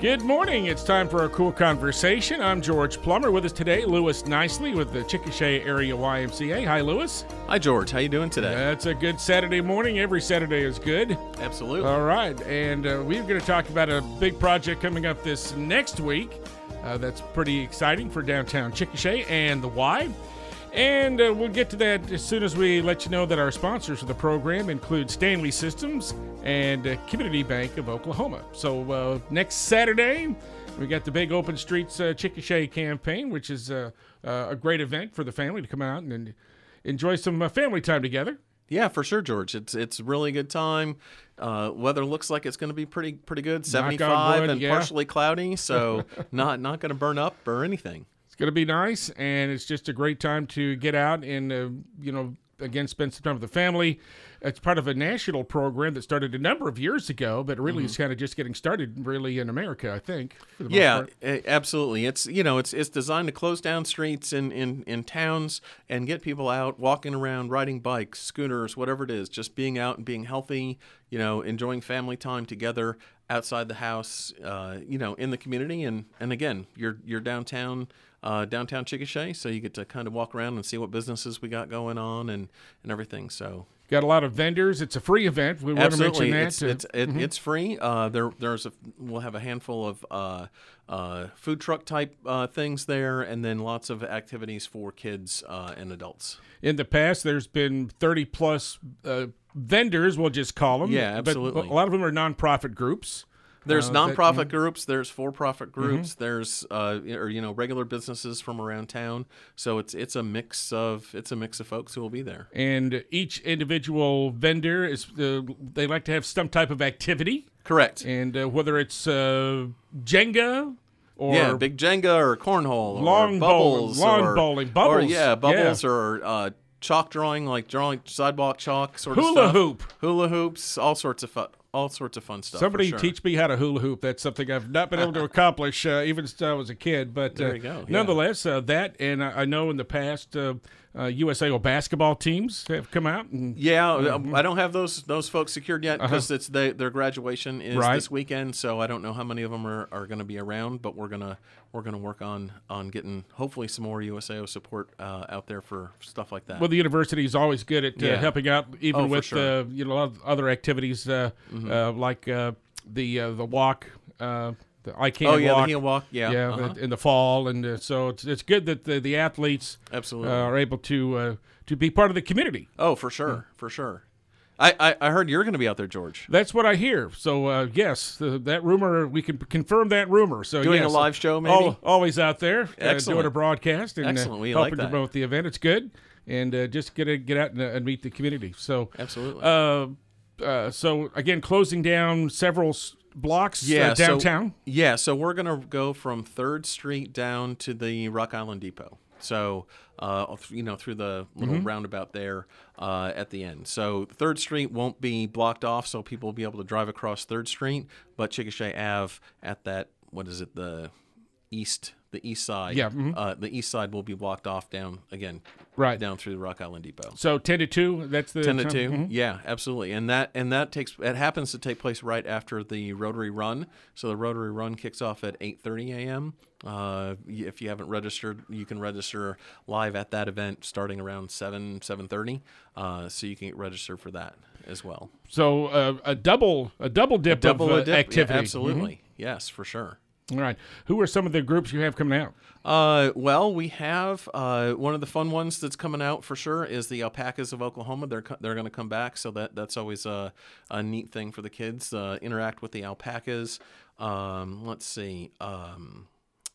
Good morning. It's time for a KOOL Konversation. I'm George Plummer. With us today, Lewis Knicely with the Chickasha Area YMCA. Hi, Lewis. Hi, George. How you doing today? That's a good Saturday morning. Every Saturday is good. Absolutely. All right, and uh, we're going to talk about a big project coming up this next week. Uh, that's pretty exciting for downtown Chickasha and the Y. And uh, we'll get to that as soon as we let you know that our sponsors for the program include Stanley Systems and uh, Community Bank of Oklahoma. So uh, next Saturday, we got the big Open Streets uh, Chickasha campaign, which is uh, uh, a great event for the family to come out and, and enjoy some uh, family time together. Yeah, for sure, George. It's it's really good time. Uh, weather looks like it's going to be pretty pretty good. Seventy five and yeah. partially cloudy, so not not going to burn up or anything. Going to be nice, and it's just a great time to get out and, uh, you know, again, spend some time with the family. It's part of a national program that started a number of years ago, but really is kind of just getting started, really, in America, I think. for the most Yeah, absolutely. It's you know it's it's designed to close down streets in, in in towns and get people out walking around, riding bikes, scooters, whatever it is. Just being out and being healthy. You know, enjoying family time together outside the house. Uh, you know, in the community and and again, you're you're downtown. Uh, downtown Chickasha, so you get to kind of walk around and see what businesses we got going on and, and everything. So Got a lot of vendors. It's a free event. We want to Absolutely, mention that. it's it's it, it's free. Uh, there there's a we'll have a handful of uh, uh, food truck type uh, things there, and then lots of activities for kids uh, and adults. in the past, there's been 30 plus uh, vendors, we'll just call them. Yeah, absolutely. But a lot of them are nonprofit groups. There's Uh, that- nonprofit groups, there's for-profit groups, there's uh, or you know regular businesses from around town. So it's it's a mix of it's a mix of folks who will be there. And each individual vendor is, uh, they like to have some type of activity. Correct. and uh, whether it's uh, Jenga or yeah, big Jenga or cornhole, Lawn or bowling- bubbles, lawn or, bowling, or yeah, bubbles yeah. or uh, chalk drawing, like drawing sidewalk chalk sort of hula stuff. hoop. hula hoops, all sorts of fun, all sorts of fun stuff. for Somebody sure. teach me how to hula hoop. That's something I've not been able to accomplish uh, even since I was a kid. But uh, you go, yeah. nonetheless, uh, that and I, I know in the past uh, USAO basketball teams have come out and Yeah, Mm-hmm. I don't have those those folks secured yet because it's they, their graduation is Uh-huh. Right. this weekend. So I don't know how many of them are, are going to be around, but we're gonna we're gonna work on on getting hopefully some more USAO support uh, out there for stuff like that. well, the university is always good at uh, Yeah. helping out, even Oh, with sure. Mm-hmm. uh, you know a lot of other activities uh, uh, like uh, the uh, the walk, uh, the I can't. oh yeah, walk. the heel walk. Yeah, yeah, uh-huh. in the fall, and uh, so it's it's good that the, the athletes absolutely. uh, are able to uh, to be part of the community. oh, for sure, for sure. I, I, I heard you're going to be out there, George. That's what I hear. So uh, yes, uh, that rumor we can confirm that rumor. So Doing a live show, maybe? al- always out there uh, doing a broadcast and Excellent. We helping like that. promote the event. It's good, and uh, just get a, get out and, uh, and meet the community. So Absolutely. Uh, uh, so again, closing down several s- blocks yeah, uh, downtown. So, yeah, so we're gonna go from Third Street down to the Rock Island Depot. So, uh, you know, through the little Mm-hmm. roundabout there uh, at the end. So, Third Street won't be blocked off, so people will be able to drive across Third Street. But Chickasha Ave at that, what is it, the east, the east side. Yeah, mhm. Uh, the east side will be blocked off down again, Right. down through the Rock Island Depot. So ten to two. That's the 10 to time? 2 Mhm. yeah absolutely and that and that takes it happens to take place right after the rotary run so the rotary run kicks off at 8.30 a.m uh, if you haven't registered you can register live at that event starting around 7 7.30 uh, so you can get registered for that as well So uh, a double a double dip double of uh, a dip, yeah, activity. absolutely yes for sure. All right. Who are some of the groups you have coming out? Uh, well, we have uh, one of the fun ones that's coming out for sure is the alpacas of Oklahoma. They're co- they're going to come back, so that that's always a, a neat thing for the kids. Uh, interact with the alpacas. Um, let's see. Um,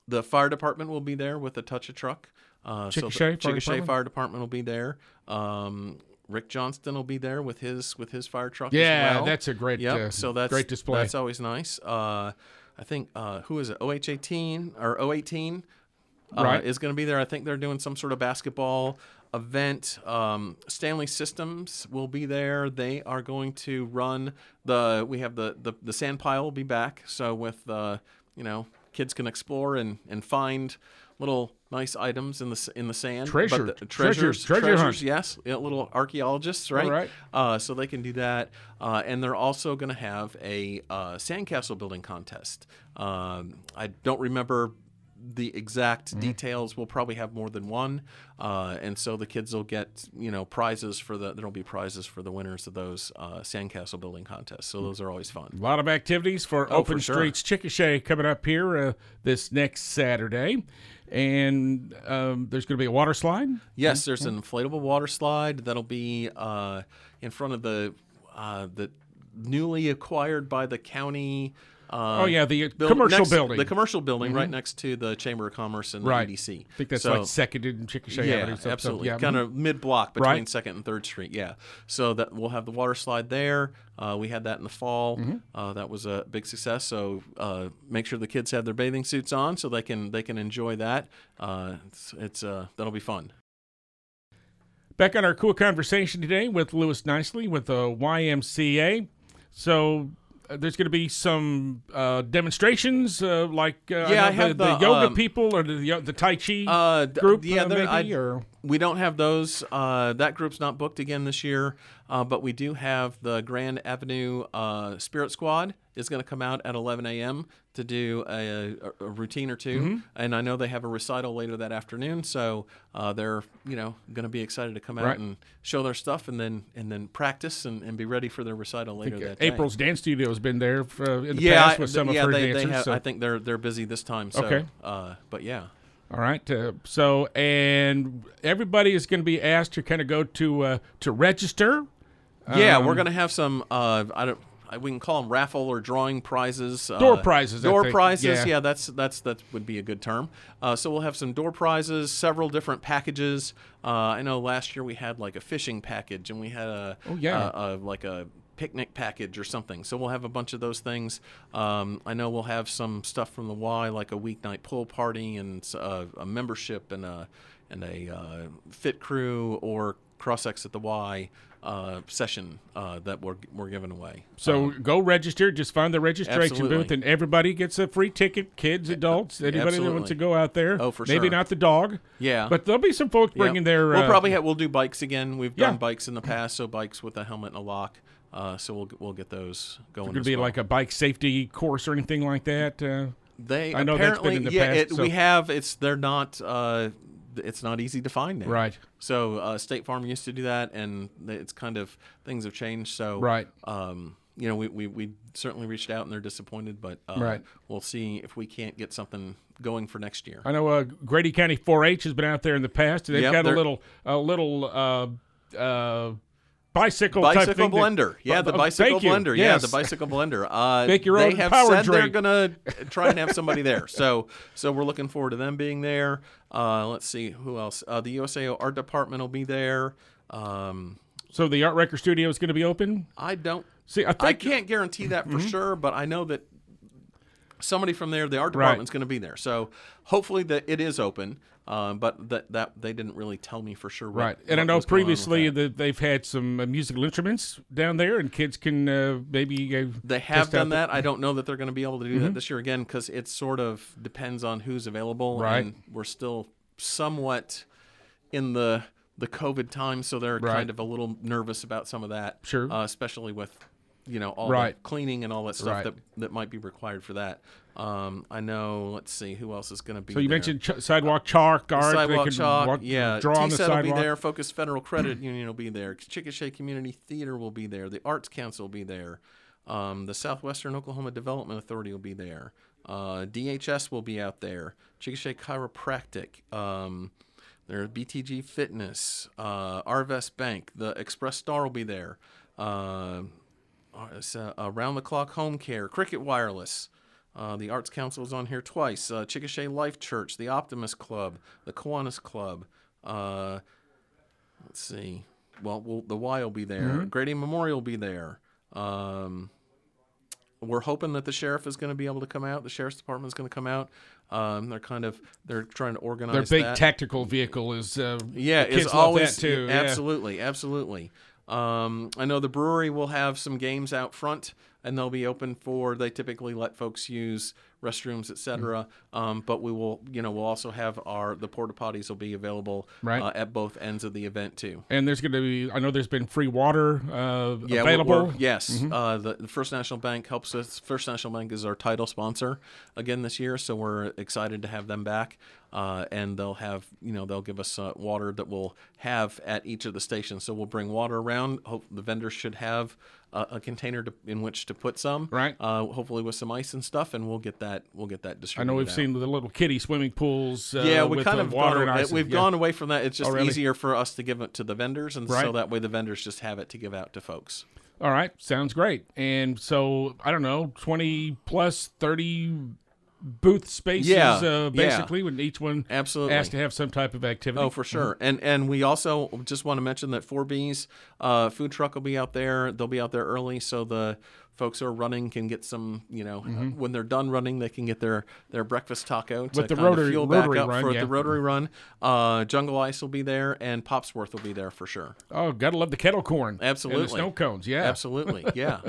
the fire department will be there with a touch of truck. Uh, so the Chickasha Fire Chickasha Department? Fire Department will be there. Um, Rick Johnston will be there with his with his fire truck. Yeah, as well. that's a great, Yep. uh, so that's great display. That's always nice. I think uh, who is it? OH18 or O18 uh, Right. is going to be there. I think they're doing some sort of basketball event. Um, Stanley Systems will be there. They are going to run the. We have the the, the sand pile will be back. So with uh, you know kids can explore and and find little nice items in the in the sand. Treasure- but the, treasure- treasures, treasure treasures, hunt. yes, yeah, little archaeologists, right? right. Uh, so they can do that, uh, and they're also going to have a uh, sandcastle building contest. Um, I don't remember the exact Mm-hmm. details. We'll probably have more than one, uh, and so the kids will get you know prizes for the. There'll be prizes for the winners of those uh, sandcastle building contests. So those are always fun. A lot of activities for Oh, Open for sure. Streets Chickasha coming up here uh, this next Saturday. And um, there's going to be a water slide. Yes, there's an inflatable water slide that'll be uh, in front of the uh, the newly acquired by the county. Uh, Oh, yeah, the commercial next- building. Mm-hmm. the commercial building right next to the Chamber of Commerce and the Right. EDC. I think that's So- like seconded in Chickasha yeah, Avenue. so- so, absolutely. yeah. Kind of mid block between Right. Second and Third Street. Yeah. So that we'll have the water slide there. Uh, we had that in the fall. Mm-hmm. Uh, that was a big success. So uh, make sure the kids have their bathing suits on so they can they can enjoy that. Uh, it's, it's uh, that'll be fun. Back on our KOOL Konversation today with Lewis Knicely with the YMCA. So there's going to be some uh, demonstrations, uh, like uh, Yeah, I the, the the, yoga um, people or the the Tai Chi Uh, group. yeah, uh, maybe, I- or We don't have those. Uh, that group's not booked again this year, uh, but we do have the Grand Avenue uh, Spirit Squad is going to come out at 11 a.m. to do a, a, routine or 2 Mm-hmm. and I know they have a recital later that afternoon, so uh, they're you know going to be excited to come out Right. and show their stuff and then and then practice and, and be ready for their recital later that day. April's dance studio has been there for, uh, in the yeah, past I- with some yeah, of her they, dancers. they have, so- I think they're they're busy this time. So, Okay. uh, but yeah. All right. Uh, so, and everybody is going to be asked to kind of go to uh, to register. Yeah, Um, we're gonna have some. Uh, I don't. I- We can call them raffle or drawing prizes. Door uh, prizes, I Door prizes. Yeah. Yeah. that's that's that would be a good term. Uh, so we'll have some door prizes, several different packages. Uh, I know last year we had like a fishing package, and we had a Oh, yeah. a, a, like a picnic package or something. So we'll have a bunch of those things. Um, I know we'll have some stuff from the Y, like a weeknight pool party and uh, a membership and a and a uh, fit crew or cross X at the Y uh, session uh, that we're we're giving away. So go register. Just find the registration Absolutely. booth, and everybody gets a free ticket. Kids, adults, anybody that wants to go out there. Oh, for Maybe sure. Maybe not the dog, yeah, but there'll be some folks Yeah. bringing their. We'll uh, probably have, we'll do bikes again. We've done Yeah. bikes in the past, so bikes with a helmet and a lock. Uh, so we'll we'll get those going. Could be well. like a bike safety course or anything like that. Uh, They I know that's been in the yeah, past, it, so- we have. It's they're not. It's not easy to find now. right. So uh, State Farm used to do that, and it's kind of things have changed. So Right. um, you know, we, we, we certainly reached out, and they're disappointed, but uh, Right. we'll see if we can't get something going for next year. I know uh, Grady County 4-H has been out there in the past. They've Yep, got a little a little uh, uh, bicycle type Bicycle thing that- blender, yeah, the Oh, bicycle you. blender, yeah, the bicycle blender. Uh, Make your own they have power said they're gonna try and have somebody there, so so we're looking forward to them being there. Uh, let's see who else. Uh, the USAO art department will be there. Um, So the art record studio is going to be open. I don't See, I think I can't guarantee that for sure, but I know that somebody from there, the art Mm-hmm. Right. department's going to be there. So hopefully that it is open. Um, but that that they didn't really tell me for sure. What, Right, and I know was going on with previously that. they've had some uh, musical instruments down there, and kids can uh, maybe uh, they have done the- that. I don't know that they're going to be able to do that this year again because it sort of depends on who's available. Right. And we're still somewhat in the the COVID time, so they're Right. kind of a little nervous about some of that. Sure. Uh, especially with you know all Right. the cleaning and all that stuff Right. that that might be required for that. Um, I know. Let's see who else is going to be. So you there. mentioned ch- sidewalk chalk art. sidewalk chalk, walk- yeah. draw on the TSET will be there. Focus Federal Credit Union will be there. Chickasha Community Theater will be there. The Arts Council will be there. Um, the Southwestern Oklahoma Development Authority will be there. Uh, DHS will be out there. Chickasha Chiropractic. Um, there's BTG Fitness. Uh, Arvest Bank. The Express Star will be there. Uh, it's, uh, Around the Clock Home Care. Cricket Wireless. Uh, the Arts Council is on here twice. Uh, Chickasha Life Church, the Optimist Club, the Kiwanis Club. Uh, let's see. Well, we'll the Y will be there. Grady Memorial will be there. Um, we're hoping that the sheriff is going to be able to come out. The sheriff's department is going to come out. Um, they're kind of they're trying to organize Their big that. tactical vehicle is uh, Yeah, it's always too. yeah. absolutely, absolutely. Um, I know the brewery will have some games out front and they'll be open for. They typically let folks use restrooms, etc. Um, but we will, you know, we'll also have our the porta potties will be available Right. uh, at both ends of the event too. And there's going to be, I know there's been free water uh, Yeah, we're- available. we're- yes, uh, the, the First National Bank helps us. First National Bank is our title sponsor again this year, so we're excited to have them back. Uh, and they'll have, you know, they'll give us uh, water that we'll have at each of the stations. So we'll bring water around. Hope the vendors should have uh, a container to, in which to put some, Right. Uh, hopefully with some ice and stuff, and we'll get that. We'll get that distributed. I know we've out. seen the little kiddie swimming pools. Uh, Yeah, we with kind of water gone, and ice. we've yeah. gone away from that. It's just Oh, really? easier for us to give it to the vendors, and so that way the vendors just have it to give out to folks. All right, sounds great. And so I don't know, twenty plus thirty booth spaces, Yeah, uh, yeah. basically, when each one Absolutely. has to have some type of activity. Oh, for sure. And and we also just want to mention that 4B's uh, food truck will be out there. They'll be out there early, so the folks who are running can get some. You know, when they're done running, they can get their their breakfast taco to With the rotary- fuel rotary back up run, for yeah. the rotary run. Uh, Jungle Ice will be there, and Popsworth will be there for sure. Oh, gotta love the kettle corn. And Absolutely. the snow cones, yeah. Absolutely, yeah.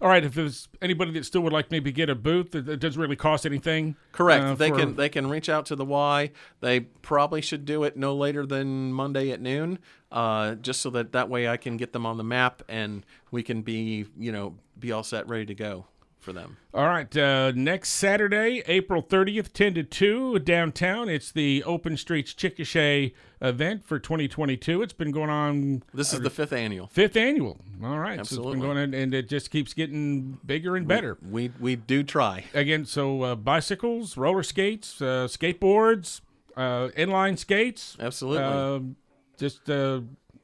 All right, if there's anybody that still would like maybe get a booth that, that doesn't really cost anything. Correct. uh, they for- can they can reach out to the Y. They probably should do it no later than Monday at noon, uh, just so that that way I can get them on the map and we can be you know be all set, ready to go for them. All right, uh, next Saturday, April 30th, 10 to 2, downtown. It's the Open Streets Chickasha event for 2022. It's been going on This is the fifth annual. fifth annual. All right, so Absolutely. it's been going on, and it just keeps getting bigger and better. We we do try. Again, so uh, bicycles, roller skates, uh, skateboards, uh, inline skates. Absolutely. Just uh,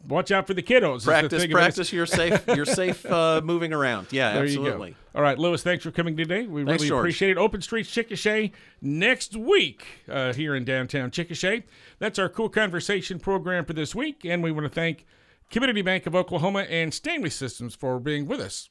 watch out for the kiddos. is the practice practice. You're safe. You're safe uh, moving around. Yeah, There absolutely. you go. All right, Lewis, thanks for coming today. We Thanks, really George. appreciate it. Open Streets Chickasha next week uh, here in downtown Chickasha. That's our KOOL Konversation program for this week, and we want to thank Community Bank of Oklahoma and Stanley Systems for being with us.